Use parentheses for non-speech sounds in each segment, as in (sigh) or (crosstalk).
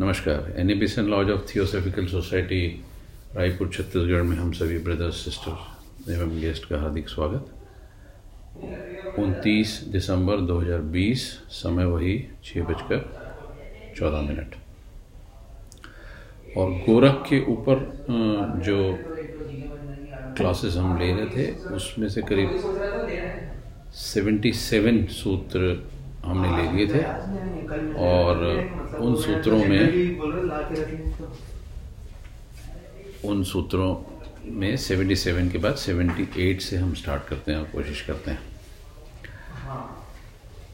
नमस्कार। N lodge of theosophical society Raipur, Chhattisgarh में हम सभी ब्रदर्स सिस्टर एवं गेस्ट का हार्दिक स्वागत। 29 दिसंबर 2020 समय वही छः बजकर चौदह मिनट। और गोरख के ऊपर जो क्लासेस हम ले रहे थे, उसमें से करीब 77 सूत्र हमने ले लिए थे। और उन सूत्रों में, उन सूत्रों में 77 के बाद 78 से हम स्टार्ट करते हैं और कोशिश करते हैं।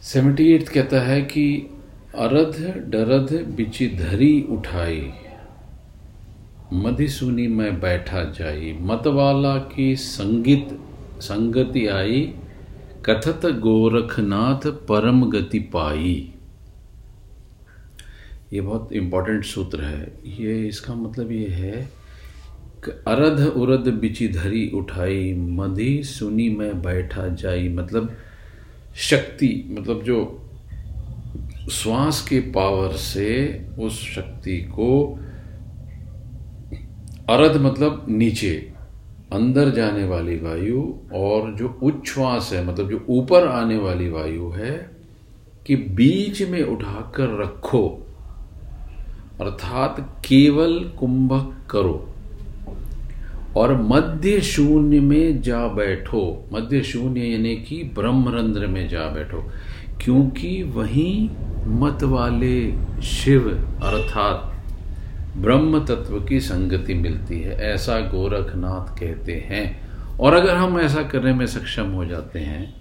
78 कहता है कि अरध, डरध, बिची धरी उठाई मधि सुनी मैं बैठा जाई, मतवाला की संगीत, संगति आई, कथत गोरखनाथ परम गति पाई। ये बहुत इंपॉर्टेंट सूत्र है। ये इसका मतलब ये है कि अरध उरद बिची धरी उठाई मधि सुनी में बैठा जाई। मतलब शक्ति मतलब जो श्वास के पावर से उस शक्ति को अरध मतलब नीचे, अंदर जाने वाली वायु और जो उच्छ्वास है मतलब जो ऊपर आने वाली वायु है, कि बीच में उठाकर रखो। अर्थात केवल कुंभक करो और मध्य शून्य में जा बैठो। मध्य शून्य यानी कि ब्रह्मरंध्र में जा बैठो, क्योंकि वहीं मत वाले शिव अर्थात ब्रह्म तत्व की संगति मिलती है। ऐसा गोरखनाथ कहते हैं। और अगर हम ऐसा करने में सक्षम हो जाते हैं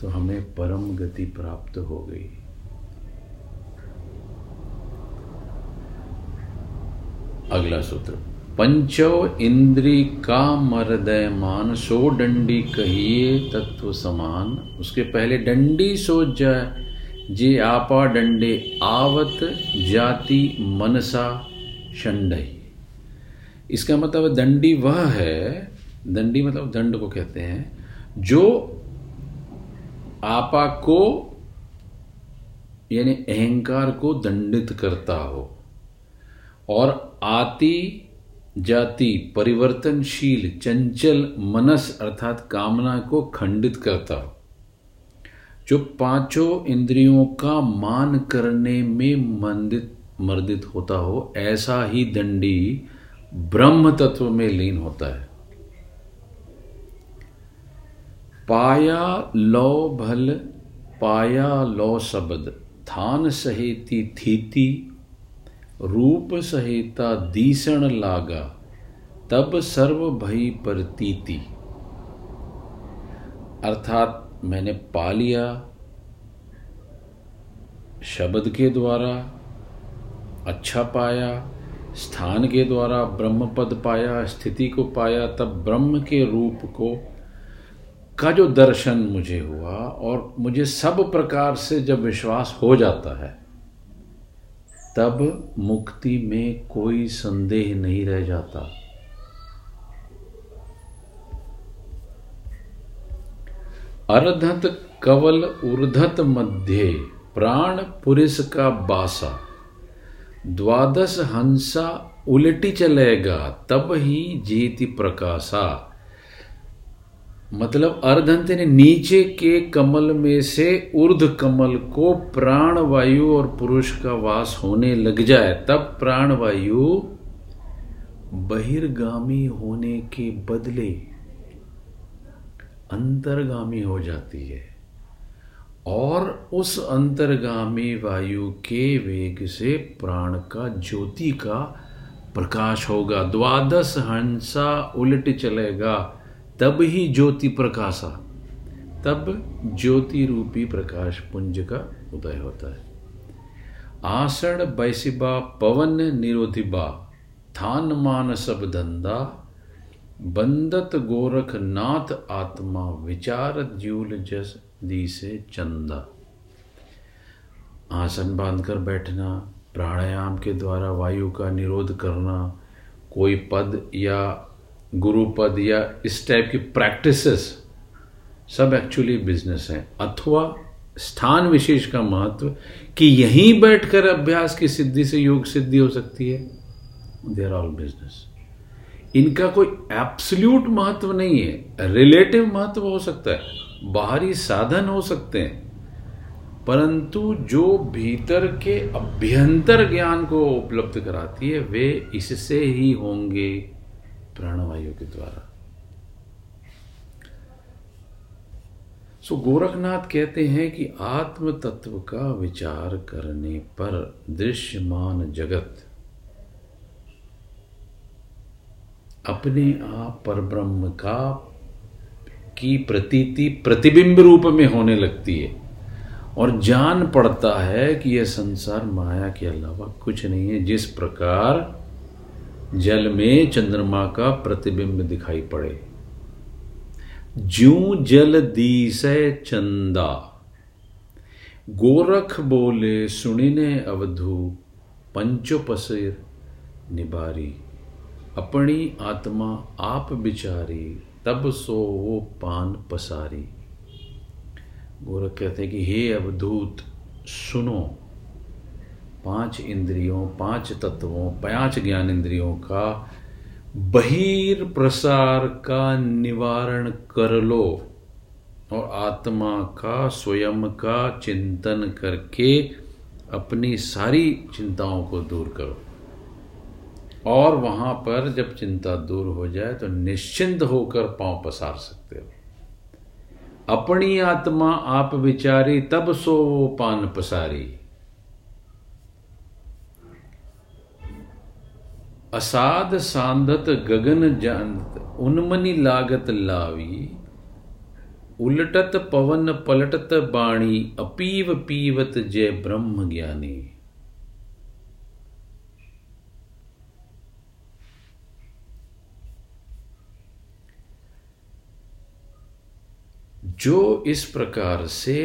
तो हमें परम गति प्राप्त हो गई। अगला सूत्र। पंचो इंद्री का मरदय मान सो डंडी कहिए तत्व समान। उसके पहले डंडी सो जाए। जे आपा डंडे आवत जाति मनसा शंडई। इसका मतलब दंडी वह है दंडी मतलब दंड को कहते हैं, जो आपा को, यानी अहंकार को दंडित करता हो। और आती जाति परिवर्तनशील, चंचल मनस अर्थात कामना को खंडित करता हो। जो पाँचों इंद्रियों का मान करने में मंदित, मर्दित होता हो, ऐसा ही दंडी ब्रह्म तत्व में लीन होता है। पाया लो भल, पाया लो शब्द, थान सहेती थीति रूप सहिता दीसण लागा, तब सर्व भई प्रतीति। अर्थात मैंने पा लिया शब्द के द्वारा अच्छा पाया, स्थान के द्वारा ब्रह्म पद पाया, स्थिति को पाया, तब ब्रह्म के रूप को, का जो दर्शन मुझे हुआ, और मुझे सब प्रकार से जब विश्वास हो जाता है तब मुक्ति में कोई संदेह नहीं रह जाता। अर्धत कवल ऊर्धत मध्य, प्राण पुरुष का बासा। द्वादश हंसा उलटी चलेगा, तब ही जीति प्रकाशा। मतलब अर्धंत ने नीचे के कमल में से ऊर्ध कमल को प्राण वायु और पुरुष का वास होने लग जाए, तब प्राण वायु बहिर्गामी होने के बदले अंतर्गामी हो जाती है। और उस अंतर्गामी वायु के वेग से प्राण का ज्योति का प्रकाश होगा। द्वादश हंसा उलट चलेगा। तब ही ज्योति प्रकाशा। तब ज्योति रूपी प्रकाश पुंज का उदय होता है। आषण बैसिबा पवन निरोधिबा, थान मान सब धंधा, बंदत गोरख नाथ आत्मा विचार ज्यूल जस दी से चंदा। आसन बांधकर बैठना, प्राणायाम के द्वारा वायु का निरोध करना, कोई पद या गुरु पद या इस टाइप की प्रैक्टिसेस सब एक्चुअली बिज़नेस है। अथवा स्थान विशेष का महत्व कि यहीं बैठकर अभ्यास की सिद्धि से योग सिद्धि हो सकती है। दे आर ऑल बिज़नेस इनका कोई एब्सल्यूट महत्व नहीं है। रिलेटिव महत्व हो सकता है। बाहरी साधन हो सकते हैं। परंतु जो भीतर के अभ्यंतर ज्ञान को उपलब्ध कराती है, वे इससे ही होंगे। प्राणवायु के द्वारा सो गोरखनाथ कहते हैं कि आत्म तत्व का विचार करने पर दृश्यमान जगत अपने आप पर ब्रह्म का की प्रतीति प्रतिबिंब रूप में होने लगती है और जान पड़ता है कि यह संसार माया के अलावा कुछ नहीं है। जिस प्रकार जल में चंद्रमा का प्रतिबिंब दिखाई पड़े। जू जल दीसय चंदा। गोरख बोले, सुनिने अवधु पंचोपसिर निबारी। अपनी आत्मा आप बिचारी, तब सो वो पान पसारी। गोरख कहते हैं कि, हे अवधूत, सुनो। पाँच इंद्रियों, पाँच तत्वों, पाँच ज्ञान इंद्रियों का बहिर प्रसार का निवारण कर लो और आत्मा का, स्वयं का चिंतन करके अपनी सारी चिंताओं को दूर करो। और वहाँ पर जब चिंता दूर हो जाए तो निश्चिंत होकर पाँव पसार सकते हो। अपनी आत्मा आप विचारी, तब सो वो पान पसारी। असाध सांदत गगन जानत उन्मनी लागत लावी उलटत पवन पलटत बाणी अपीव पीवत जय ब्रह्म ज्ञानी जो इस प्रकार से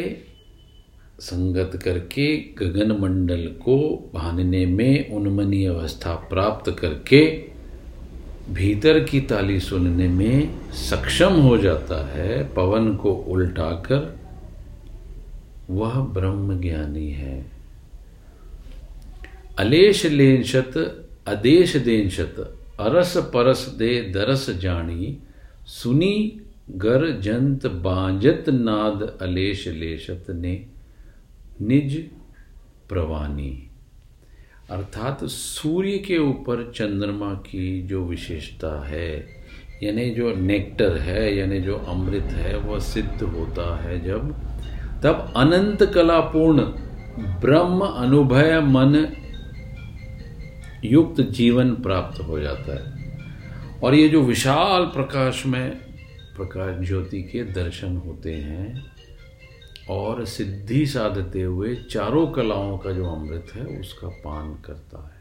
संगत करके गगन मंडल को बांधने में उन्मनी अवस्था प्राप्त करके भीतर की ताली सुनने में सक्षम हो जाता है, पवन को उल्टाकर, वह ब्रह्म ज्ञानी है। अलेश लेनशत, अदेश देनशत, अरस परस दे दरस जानी, सुनी गर जंत बांजत नाद अलेश लेशत ने। निज प्रवानी अर्थात सूर्य के ऊपर चंद्रमा की जो विशेषता है, यानी जो नेक्टर है, यानी जो अमृत है, वह सिद्ध होता है जब, तब अनंत कलापूर्ण ब्रह्म अनुभय मन युक्त जीवन प्राप्त हो जाता है। और ये जो विशाल प्रकाश में प्रकाश ज्योति के दर्शन होते हैं और सिद्धि साधते हुए चारों कलाओं का जो अमृत है, उसका पान करता है।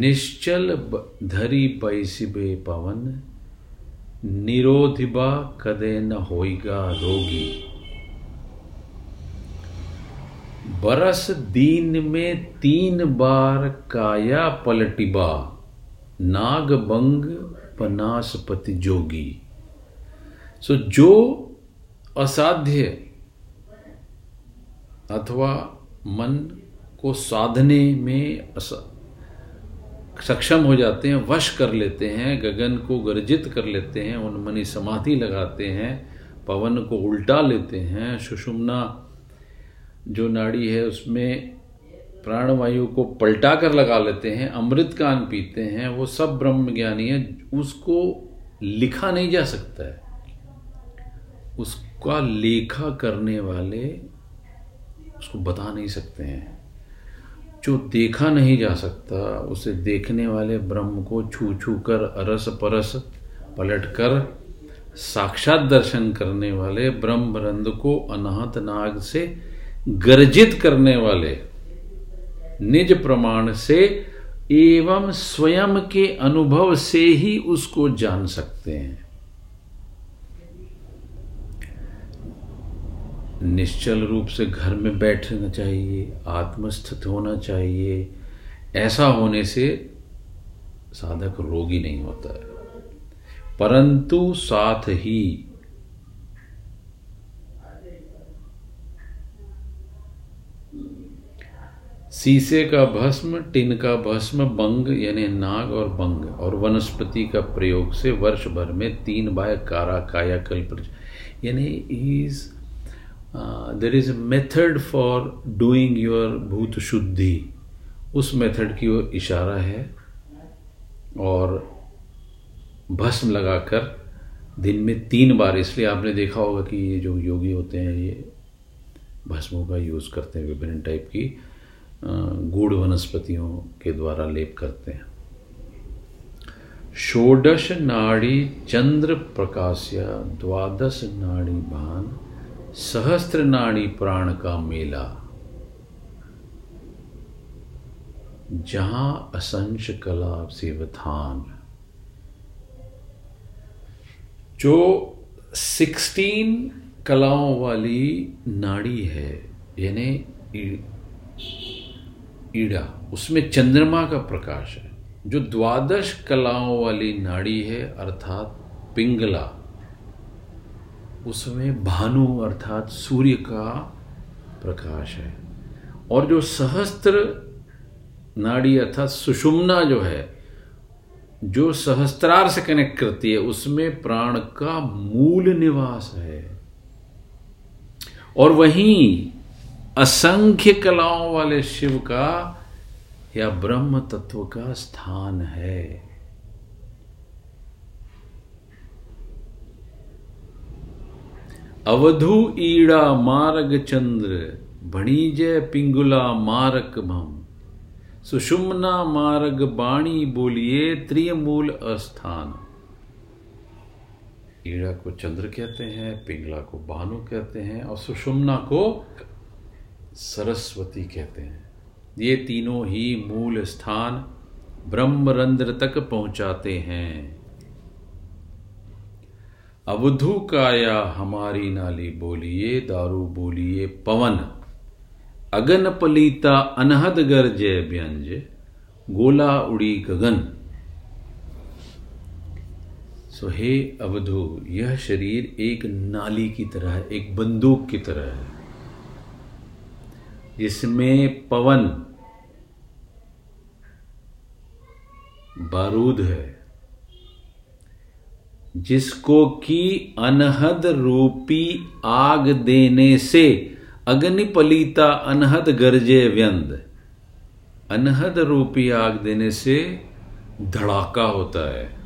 निश्चल धरी पैसिबे पवन, निरोधिबा कदे न होइगा रोगी। बरस दीन में तीन बार काया पलटिबा नागबंग पनासपति जोगी। सो जो असाध्य अथवा मन को साधने में सक्षम हो जाते हैं, वश कर लेते हैं, गगन को गर्जित कर लेते हैं उन मनी समाधि लगाते हैं, पवन को उल्टा लेते हैं, सुषुम्ना जो नाड़ी है उसमें प्राणवायु को पलटा कर लगा लेते हैं, अमृत कान पीते हैं, वो सब ब्रह्म ज्ञानी है, उसको लिखा नहीं जा सकता है। उसका लेखा करने वाले उसको बता नहीं सकते हैं। जो देखा नहीं जा सकता, उसे देखने वाले ब्रह्म को छू छू कर अरस परस पलट कर साक्षात दर्शन करने वाले ब्रह्म रंद को अनाहत नाग से गर्जित करने वाले निज प्रमाण से एवं स्वयं के अनुभव से ही उसको जान सकते हैं। निश्चल रूप से घर में बैठना चाहिए, आत्मस्थित होना चाहिए। ऐसा होने से साधक रोगी नहीं होता है। परंतु साथ ही शीशे का भस्म, टिन का भस्म, बंग यानी नाग और बंग और वनस्पति का प्रयोग से वर्ष भर में तीन बाय कारा कायाकल्प यानी इस there is a method for doing your bhuta shuddhi उस मेथड की वो इशारा है और भस्म लगाकर दिन में तीन बार, इसलिए आपने देखा होगा कि ये जो योगी होते हैं, ये भस्मों का यूज़ करते हैं, विभिन्न टाइप की गूढ़ वनस्पतियों के द्वारा लेप करते हैं। षोडश नाड़ी चंद्र प्रकाश्य द्वादश नाड़ी भान सहस्त्र नाड़ी प्राण का मेला, जहाँ असंश कला सेवथान। जो सिक्सटीन कलाओं वाली नाड़ी है, यानी ईड़ा, उसमें चंद्रमा का प्रकाश है। जो द्वादश कलाओं वाली नाड़ी है, अर्थात पिंगला उसमें भानु अर्थात सूर्य का प्रकाश है। और जो सहस्त्र नाड़ी अर्थात सुषुम्ना जो है, जो सहस्त्रार से कनेक्ट करती है, उसमें प्राण का मूल निवास है। और वहीं असंख्य कलाओं वाले शिव का या ब्रह्म तत्व का स्थान है। अवधु ईड़ा मार्ग चंद्र, भणीजय पिंगुला मारक भम। सुषुम्ना मार्ग बाणी बोलिए त्रियमूल अस्थान। ईड़ा को चंद्र कहते हैं, पिंगला को बानु कहते हैं और सुषुम्ना को सरस्वती कहते हैं। ये तीनों ही मूल स्थान ब्रह्मरंध्र तक पहुंचाते हैं। अवधु काया हमारी नाली बोलिए, दारू बोलिए, पवन। अगन पलीता अनहद गर्जय व्यंज, गोला उड़ी गगन। सो हे अवधु, यह शरीर एक नाली की तरह है, एक बंदूक की तरह है। जिसमें पवन, बारूद है। जिसको कि अनहद रूपी आग देने से अग्नि पलीता अनहद गरजे व्यंद। अनहद रूपी आग देने से धड़ाका होता है।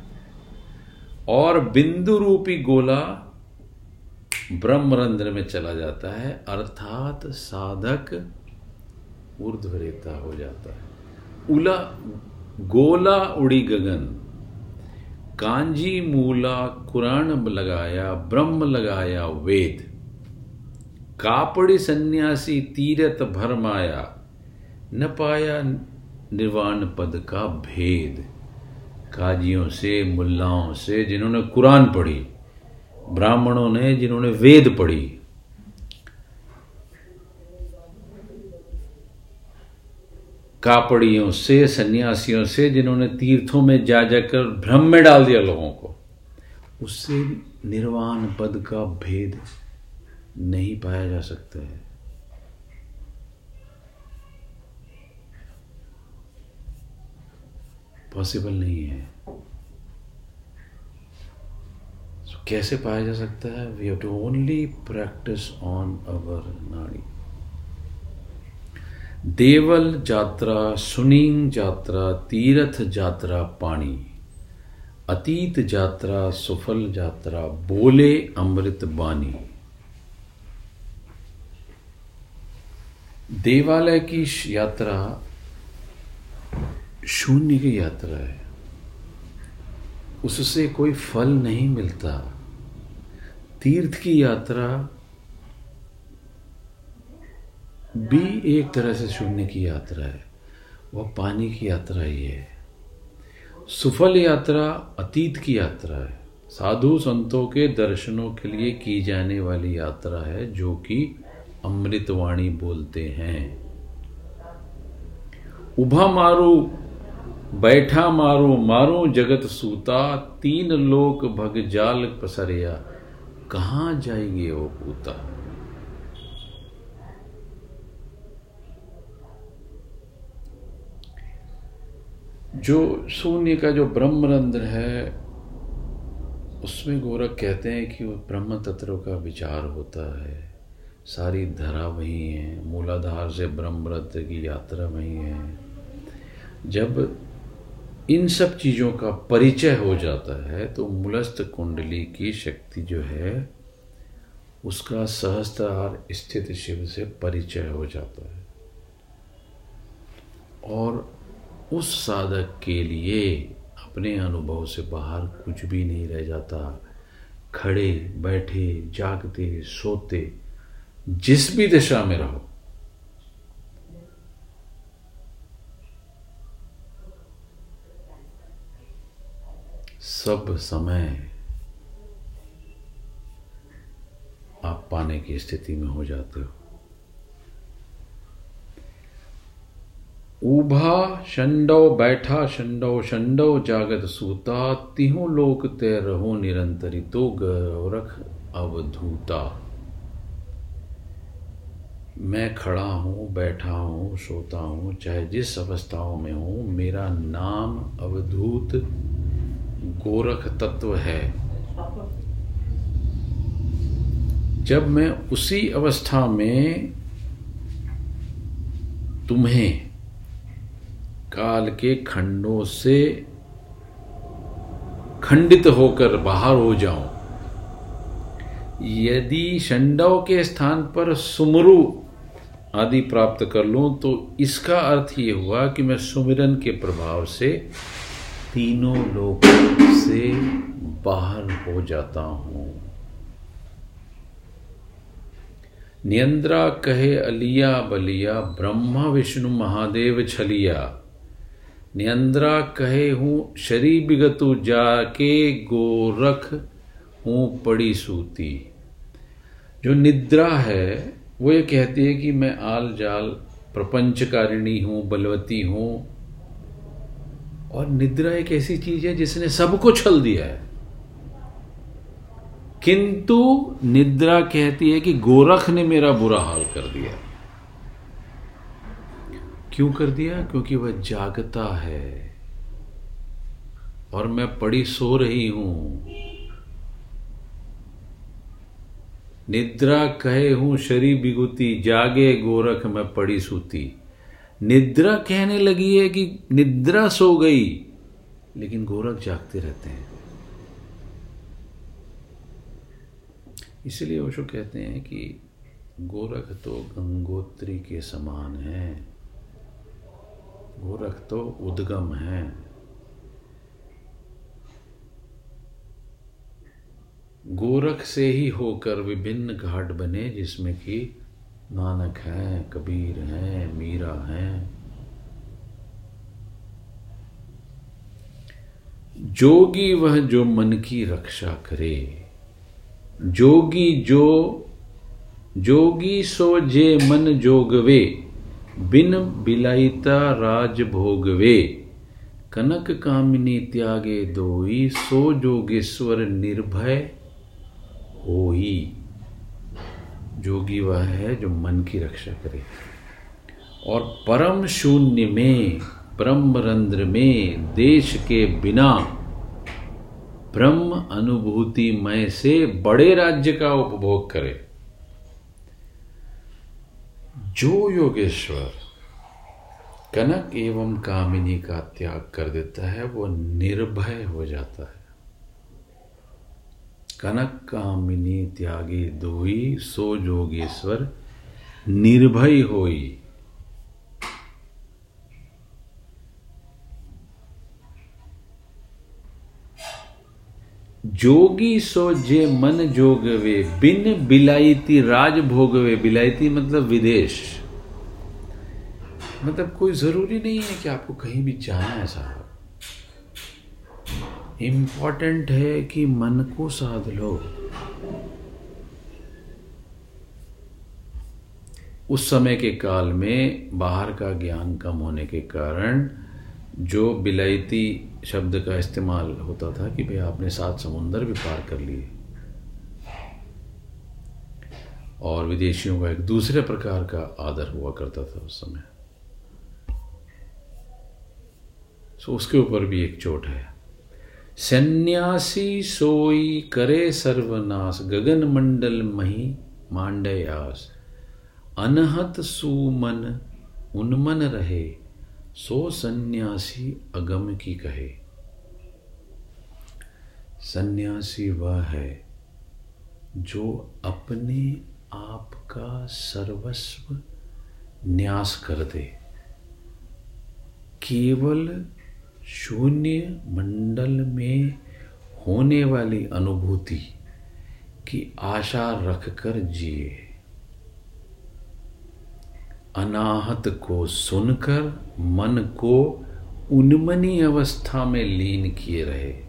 और बिंदु रूपी गोला ब्रह्मरंध्र में चला जाता है, अर्थात साधक ऊर्ध्वरेता हो जाता है। उला, गोला उड़ी गगन। कांजी मूला कुरान लगाया, ब्रह्म लगाया, वेद। कापड़ी सन्यासी तीरथ भरमाया न पाया निर्वाण पद का भेद। काजियों से, मुल्लाओं से, जिन्होंने कुरान पढ़ी, ब्राह्मणों ने, जिन्होंने वेद पढ़ी कापड़ियों से सन्यासियों से जिन्होंने तीर्थों में जा जाकर भ्रम में डाल दिया लोगों को। उससे निर्वाण पद का भेद नहीं पाया जा सकता है। पॉसिबल नहीं है। So, कैसे पाया जा सकता है? We have to only practice on our nadi. देवल जात्रा, सुनिंग जात्रा, तीर्थ जात्रा पानी अतीत जात्रा, सुफल जात्रा, बोले अमृत बानी देवालय की यात्रा शून्य की यात्रा है। उससे कोई फल नहीं मिलता। तीर्थ की यात्रा भी एक तरह से शून्य की यात्रा है। वह पानी की यात्रा ही है। सुफल यात्रा अतीत की यात्रा है। साधु संतों के दर्शनों के लिए की जाने वाली यात्रा है, जो कि अमृतवाणी बोलते हैं। उभा मारो, बैठा मारो मारो जगत सूता, तीन लोक भग जाल पसरिया। कहाँ जाएँगे वो पूता? जो शून्य का जो ब्रह्मरंध्र है, उसमें गोरख कहते हैं कि वो ब्रह्म तत्व का विचार होता है। सारी धरा वही है, मूलाधार से ब्रह्मरंध्र की यात्रा वही है। जब इन सब चीज़ों का परिचय हो जाता है तो मूलस्थ कुंडली की शक्ति जो है, उसका सहस्त्रार स्थित शिव से परिचय हो जाता है। और उस साधक के लिए अपने अनुभव से बाहर कुछ भी नहीं रह जाता। खड़े, बैठे, जागते, सोते, जिस भी दिशा में रहो। सब समय आप पाने की स्थिति में हो जाते हो। ऊभा शंडो बैठा शंडो शंडो जागत सूता, तिहो लोक ते रहो निरंतरी तो गौरख अवधूता। मैं खड़ा हूँ, बैठा हूँ, सोता हूँ, चाहे जिस अवस्थाओं में हूँ, मेरा नाम अवधूत गोरख तत्व है। जब मैं उसी अवस्था में तुम्हें काल के खंडों से खंडित होकर बाहर हो जाऊँ। यदि शंडव के स्थान पर सुमरु आदि प्राप्त कर लूँ तो इसका अर्थ ये हुआ कि मैं सुमिरन के प्रभाव से तीनों लोग से बाहर हो जाता हूँ। नियंद्रा कहे अलिया बलिया, ब्रह्मा विष्णु महादेव छलिया। नियंद्रा कहे हूँ शरी बिगतु जाके गोरख हूँ पड़ी सूती। जो निद्रा है, वो ये कहती है कि मैं आल जाल प्रपंचकारिणी हूँ, बलवती हूँ। और निद्रा एक ऐसी चीज़ है जिसने सबको छल दिया है। किंतु निद्रा कहती है कि गोरख ने मेरा बुरा हाल कर दिया। क्यों कर दिया? क्योंकि वह जागता है। और मैं पड़ी सो रही हूँ। निद्रा कहे हूँ, शरी बिगुती, जागे गोरख, मैं पड़ी सूती। निद्रा कहने लगी है कि निद्रा सो गई, लेकिन गोरख जागते रहते हैं। इसलिए ओशो कहते हैं कि गोरख तो गंगोत्री के समान है। गोरख तो उद्गम है। गोरख से ही होकर विभिन्न घाट बने, जिसमें कि नानक हैं, कबीर हैं, मीरा हैं। जोगी वह जो मन की रक्षा करे, जोगी जो, जोगी सो जे मन जोगवे। बिन बिलाइता राज भोगवे, कनक कामिनी त्यागे दोई, सो जोगेश्वर निर्भय होई। जोगी वह है जो मन की रक्षा करे। और परम शून्य में ब्रह्मरंध्र में, देश के बिना, ब्रह्म अनुभूतिमय से बड़े राज्य का उपभोग करे। जो योगेश्वर कनक एवं कामिनी का त्याग कर देता है, वो निर्भय हो जाता है। कनक कामिनी त्यागी दोई, सो योगेश्वर निर्भय होई। जोगी सो जे मन जोगवे, बिन बिलायती राज भोगवे। बिलायती मतलब विदेश। मतलब कोई ज़रूरी नहीं है कि आपको कहीं भी जाना है साहब। इंपॉर्टेंट है कि मन को साध लो। उस समय के काल में बाहर का ज्ञान कम होने के कारण जो बिलायती शब्द का इस्तेमाल होता था कि भाई आपने सात समुंदर भी पार कर लिए। और विदेशियों का एक दूसरे प्रकार का आदर हुआ करता था उस समय। सो उसके ऊपर भी एक चोट है। सन्यासी सोई करे सर्वनाश, गगन मंडल मही मांडयास अनहत सुमन, उन्मन रहे। सो सन्यासी अगम की कहे। सन्यासी वह है जो अपने आप का सर्वस्व न्यास कर दे। केवल शून्य मंडल में होने वाली अनुभूति की आशा रखकर जिए। अनाहत को सुनकर मन को उन्मनी अवस्था में लीन किए रहे।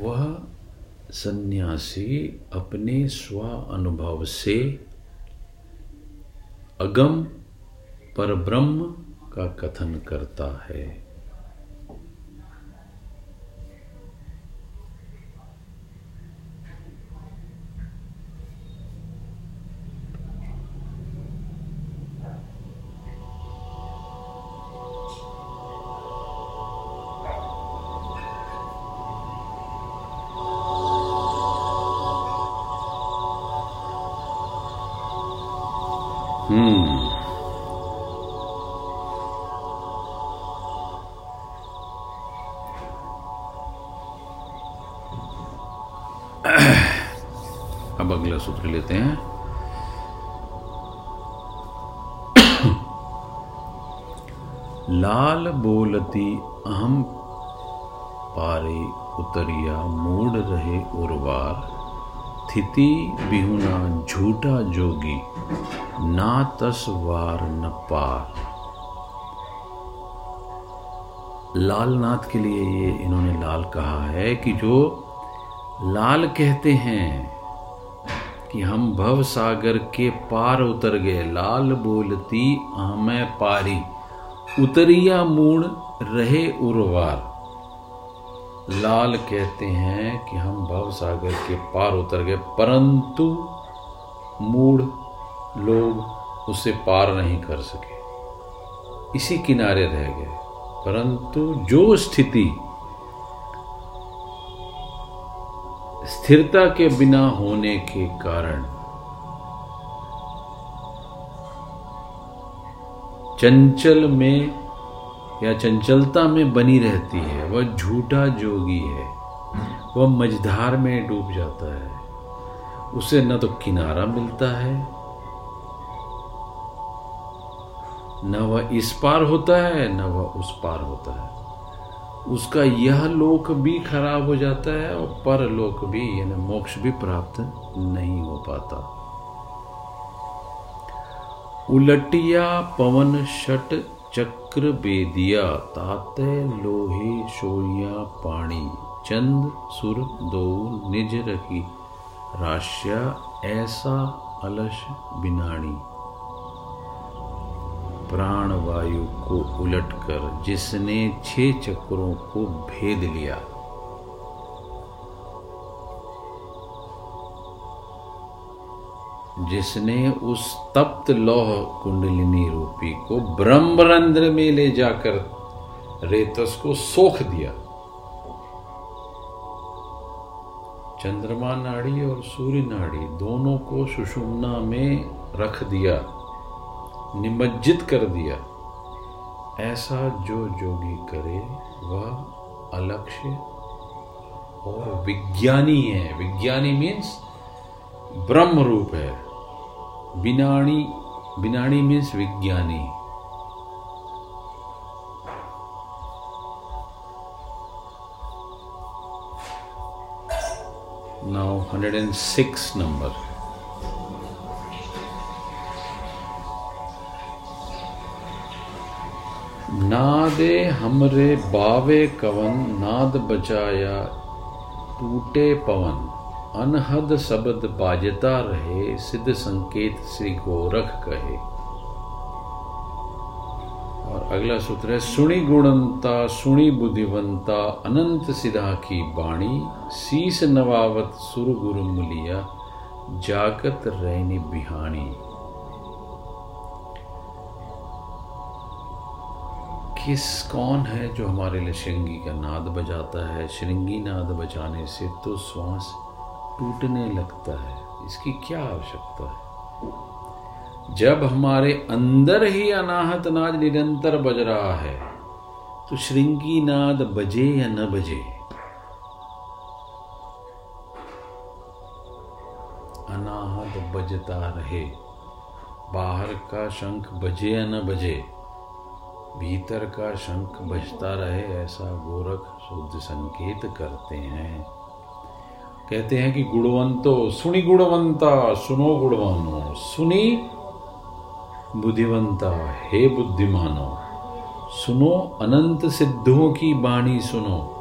वह सन्यासी अपने स्व अनुभव से अगम पर ब्रह्म का कथन करता है। (clears throat) अब अगला सूत्र लेते हैं। (clears throat) लाल बोलती, अहम पारे उतरिया, मूड रहे उर्वार। स्थिति बिहुना, झूठा जोगी, ना तसवार न पार। लाल नाथ के लिए ये इन्होंने लाल कहा है कि जो लाल कहते हैं कि हम भव सागर के पार उतर गए। लाल बोलती हमें पारी। उतरिया मूण रहे उर्वार। लाल कहते हैं कि हम भव सागर के पार उतर गए, परंतु मूड लोग उसे पार नहीं कर सके। इसी किनारे रह गए। परंतु जो स्थिति स्थिरता के बिना होने के कारण। चंचल में या चंचलता में बनी रहती है, वह झूठा जोगी है, वह मझधार में डूब जाता है, उसे न तो किनारा मिलता है, न वह इस पार होता है, न वह उस पार होता है। उसका यह लोक भी खराब हो जाता है और पर लोक भी, यानी मोक्ष भी प्राप्त नहीं हो पाता। उलटिया पवन शट चक्र बेदिया, ताते लोहे शोया पाणी, चंद सुर दो निज रखी राश्या ऐसा अलश बिनाणी। प्राण वायु को उलटकर जिसने छह चक्रों को भेद लिया। जिसने उस तप्त लौह कुंडलिनी रूपी को ब्रह्मरंध्र में ले जाकर रेतस को सोख दिया। चंद्रमा नाड़ी और सूर्य नाड़ी दोनों को सुषुम्ना में रख दिया। निमज्जित कर दिया। ऐसा जो जोगी करे, वह अलक्ष्य और विज्ञानी है। विज्ञानी मीन्स ब्रह्म रूप है। बिनाणी बिनाणी मीन्स विज्ञानी। नाउ 106 नंबर नादे हमरे बावे कवन, नाद बचाया टूटे पवन। अनहद शब्द बाजता रहे, सिद्ध संकेत श्री गोरख कहे। और अगला सूत्र है सुणी गुणंता सुणी बुद्धिवंता, अनंत सिधा की बाणी शीस नवावत सुर गुरु मुलिया जागत रहनी बिहानी। किस कौन है जो हमारे लिए श्रृंगी का नाद बजाता है? श्रृंगी नाद बजाने से तो श्वास टूटने लगता है। इसकी क्या आवश्यकता है? जब हमारे अंदर ही अनाहत नाद निरंतर बज रहा है तो श्रृंगी नाद बजे या न बजे? अनाहत बजता रहे। बाहर का शंख बजे या न बजे? भीतर का शंख बजता रहे, ऐसा गोरख शुद्ध संकेत करते हैं। कहते हैं कि गुणवंतो, सुनी गुणवंता, सुनो गुणवानो, सुनी बुद्धिवंता, हे बुद्धिमानो, सुनो अनंत सिद्धों की बाणी सुनो।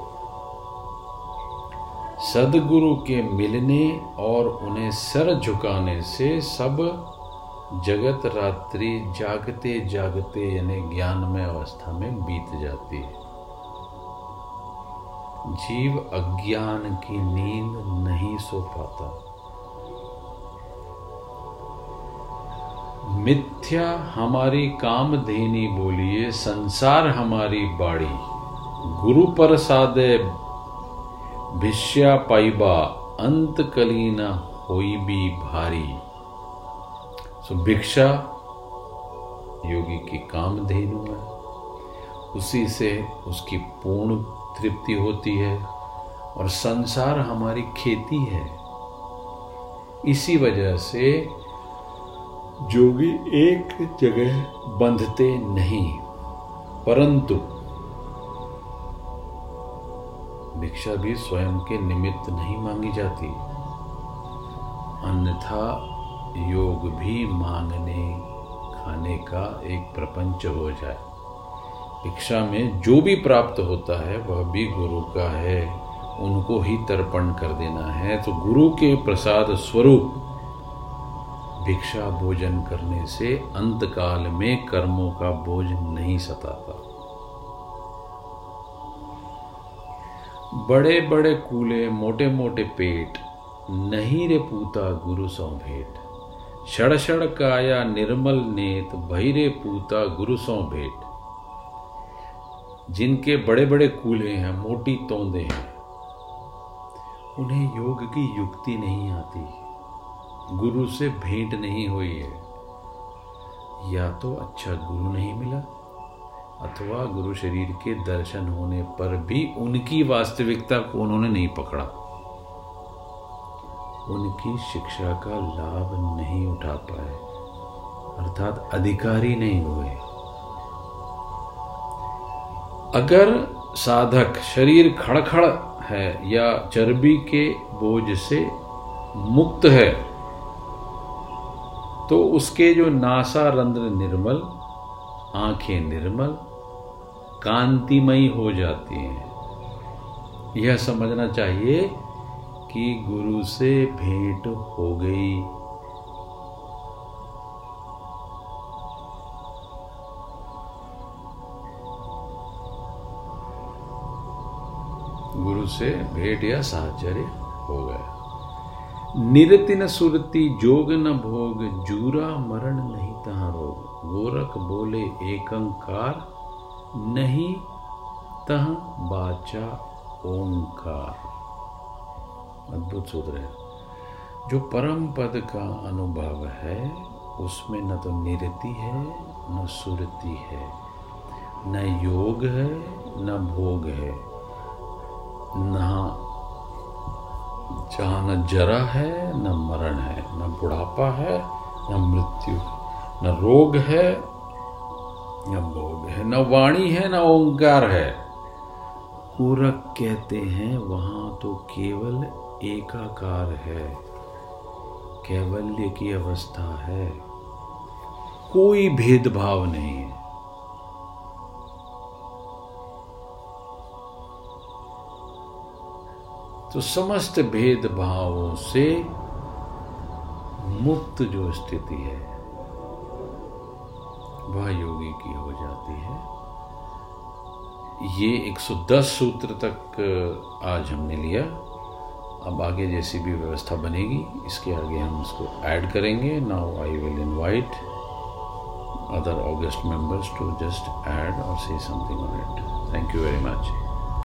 सदगुरु के मिलने और उन्हें सर झुकाने से सब जगत रात्रि जागते जागते यानी ज्ञानमय अवस्था में बीत जाती है। जीव अज्ञान की नींद नहीं सो पाता। मिथ्या हमारी कामधेनी बोलिए, संसार हमारी बाड़ी। गुरु प्रसादे भिष्या पाइबा अंत कलीना होई भी भारी। सो भिक्षा योगी की काम कामधेनु है। उसी से उसकी पूर्ण तृप्ति होती है और संसार हमारी खेती है। इसी वजह से जोगी एक जगह बंधते नहीं, परंतु भिक्षा भी स्वयं के निमित्त नहीं मांगी जाती। अन्यथा योग भी मांगने, खाने का एक प्रपंच हो जाए। भिक्षा में जो भी प्राप्त होता है, वह भी गुरु का है। उनको ही तर्पण कर देना है। तो गुरु के प्रसाद स्वरूप भिक्षा भोजन करने से अंतकाल में कर्मों का बोझ नहीं सताता। बड़े बड़े कूले मोटे मोटे पेट, नहीं रे पूता गुरु सौ भेंट क्षण काया निर्मल नेत भैरे पूता गुरु सौ भेंट। जिनके बड़े बड़े कूले हैं, मोटी तोंदे हैं, उन्हें योग की युक्ति नहीं आती। गुरु से भेंट नहीं हुई है। या तो अच्छा गुरु नहीं मिला, अथवा गुरु शरीर के दर्शन होने पर भी उनकी वास्तविकता को उन्होंने नहीं पकड़ा। उनकी शिक्षा का लाभ नहीं उठा पाए, अर्थात अधिकारी नहीं हुए। अगर साधक शरीर खड़खड़ है या चर्बी के बोझ से मुक्त है तो उसके जो नासा रंध्र निर्मल, आँखें निर्मल, कांतिमयी हो जाती हैं। यह समझना चाहिए कि गुरु से भेंट हो गई। गुरु से भेंट या साहचर्य हो गया। निरति न सुरति जोग न भोग, जूरा मरण नहीं तहा रोग। गोरख बोले, एकंकार नहीं तह बाचा ओंकार। अद्भुत सूत्र है। जो परम पद का अनुभव है, उसमें न तो निरति है, न सुरति है। न योग है, न भोग है। न जहाँ न जरा है, न मरण है। न बुढ़ापा है, न मृत्यु न रोग है, न भोग है। न वाणी है, न ओंकार है। पूरक कहते हैं, वहाँ तो केवल एकाकार है, कैवल्य की अवस्था है। कोई भेदभाव नहीं है। तो समस्त भेदभावों से मुक्त जो स्थिति है, वह योगी की हो जाती है। ये 110 सूत्र तक आज हमने लिया। अब आगे जैसी भी व्यवस्था बनेगी, इसके आगे हम उसको ऐड करेंगे। Now I will invite other august members to just add or say something on it thank you very much